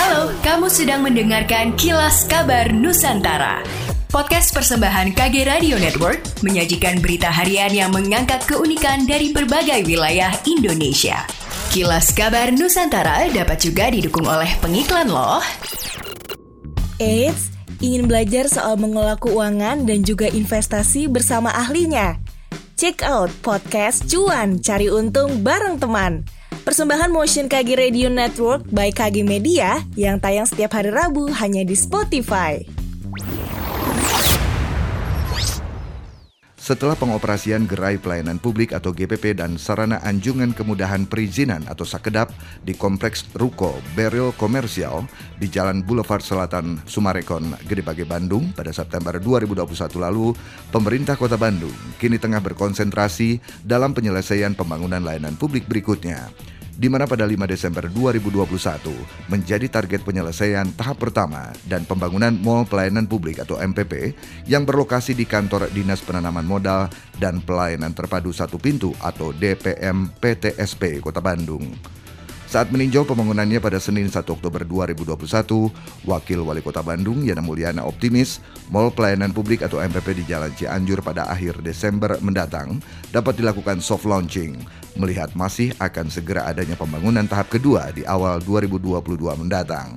Halo, kamu sedang mendengarkan Kilas Kabar Nusantara. Podcast persembahan KG Radio Network menyajikan berita harian yang mengangkat keunikan dari berbagai wilayah Indonesia. Kilas Kabar Nusantara dapat juga didukung oleh pengiklan loh. Eits, ingin belajar soal mengelola keuangan dan juga investasi bersama ahlinya? Check out podcast Cuan Cari Untung bareng teman. Persembahan Motion KG Radio Network by KG Media yang tayang setiap hari Rabu hanya di Spotify. Setelah pengoperasian Gerai Pelayanan Publik atau GPP dan Sarana Anjungan Kemudahan Perizinan atau Sakedap di Kompleks Ruko Beril Komersial di Jalan Boulevard Selatan Sumarekon, Gedebage, Bandung pada September 2021 lalu, pemerintah Kota Bandung kini tengah berkonsentrasi dalam penyelesaian pembangunan layanan publik berikutnya di mana pada 5 Desember 2021 menjadi target penyelesaian tahap pertama dan pembangunan Mall Pelayanan Publik atau MPP yang berlokasi di kantor Dinas Penanaman Modal dan Pelayanan Terpadu Satu Pintu atau DPM PTSP Kota Bandung. Saat meninjau pembangunannya pada Senin 1 Oktober 2021, Wakil Wali Kota Bandung Yana Mulyana optimis Mall Pelayanan Publik atau MPP di Jalan Cianjur pada akhir Desember mendatang dapat dilakukan soft launching, melihat masih akan segera adanya pembangunan tahap kedua di awal 2022 mendatang.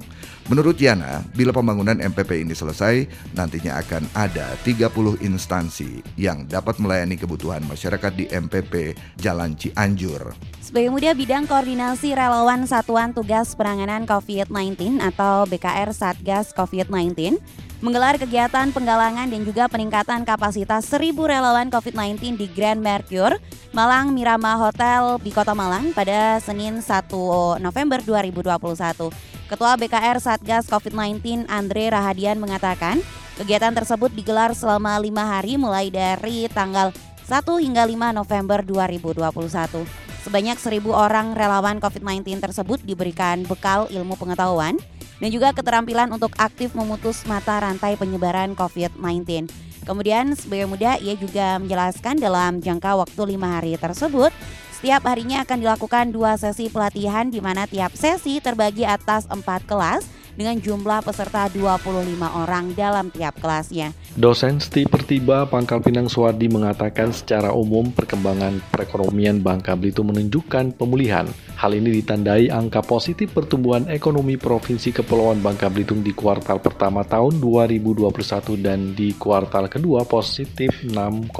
Menurut Yana, bila pembangunan MPP ini selesai, nantinya akan ada 30 instansi yang dapat melayani kebutuhan masyarakat di MPP Jalan Cianjur. Sebagai muda bidang koordinasi relawan Satuan Tugas Penanganan COVID-19 atau BKR Satgas COVID-19, menggelar kegiatan penggalangan dan juga peningkatan kapasitas 1000 relawan COVID-19 di Grand Mercure, Malang Mirama Hotel di Kota Malang pada Senin 1 November 2021. Ketua BKR Satgas COVID-19 Andre Rahadian mengatakan, kegiatan tersebut digelar selama lima hari mulai dari tanggal 1 hingga 5 November 2021. Sebanyak 1000 orang relawan COVID-19 tersebut diberikan bekal ilmu pengetahuan dan juga keterampilan untuk aktif memutus mata rantai penyebaran COVID-19. Kemudian sebagai muda ia juga menjelaskan dalam jangka waktu lima hari tersebut setiap harinya akan dilakukan dua sesi pelatihan di mana tiap sesi terbagi atas empat kelas dengan jumlah peserta 25 orang dalam tiap kelasnya. Dosen Sti Pertiba Pangkal Pinang Suwardi mengatakan secara umum perkembangan perekonomian Bangka Belitung menunjukkan pemulihan. Hal ini ditandai angka positif pertumbuhan ekonomi Provinsi Kepulauan Bangka Belitung di kuartal pertama tahun 2021 dan di kuartal kedua positif 6,85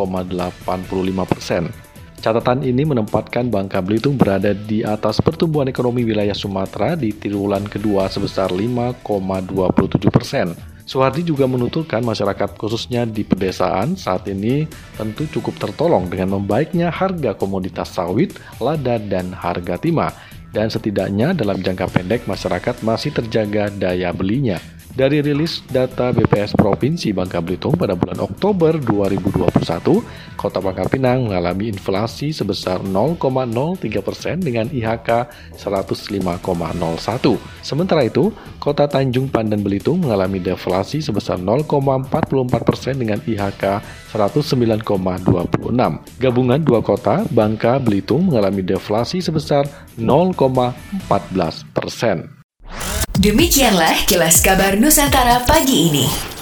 persen. Catatan ini menempatkan Bangka Belitung berada di atas pertumbuhan ekonomi wilayah Sumatera di triwulan kedua sebesar 5,27 persen. Suhardi juga menuturkan masyarakat khususnya di pedesaan saat ini tentu cukup tertolong dengan membaiknya harga komoditas sawit, lada, dan harga timah. Dan setidaknya dalam jangka pendek masyarakat masih terjaga daya belinya. Dari rilis data BPS Provinsi Bangka Belitung pada bulan Oktober 2021, Kota Bangka Pinang mengalami inflasi sebesar 0,03 persen dengan IHK 105,01. Sementara itu, Kota Tanjung Pandan Belitung mengalami deflasi sebesar 0,44 persen dengan IHK 109,26. Gabungan dua kota, Bangka Belitung mengalami deflasi sebesar 0,14 persen. Demikianlah kilas kabar Nusantara pagi ini.